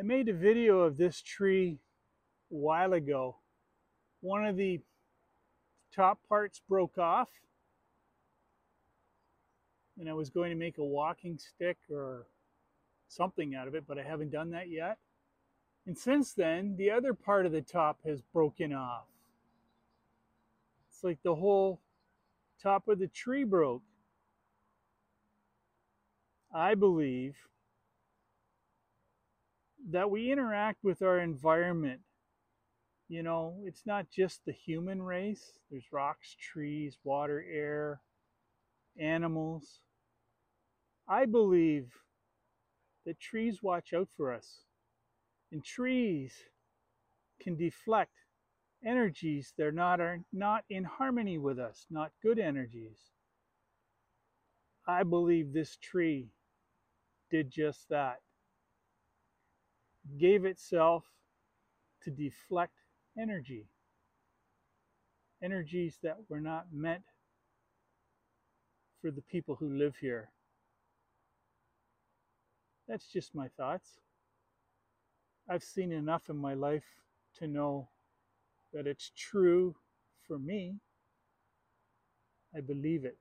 I made a video of this tree a while ago. One of the top parts broke off and I was going to make a walking stick or something out of it, but I haven't done that yet. And since then, the other part of the top has broken off. It's like the whole top of the tree broke. I believe that we interact with our environment. You know, it's not just the human race, there's rocks, trees, water, air, animals. I believe that trees watch out for us, and trees can deflect energies that are not, are not in harmony with us, not good energies. I believe this tree did just that. Gave itself to deflect energy. Energies that were not meant for the people who live here. That's just my thoughts. I've seen enough in my life to know that it's true for me. I believe it.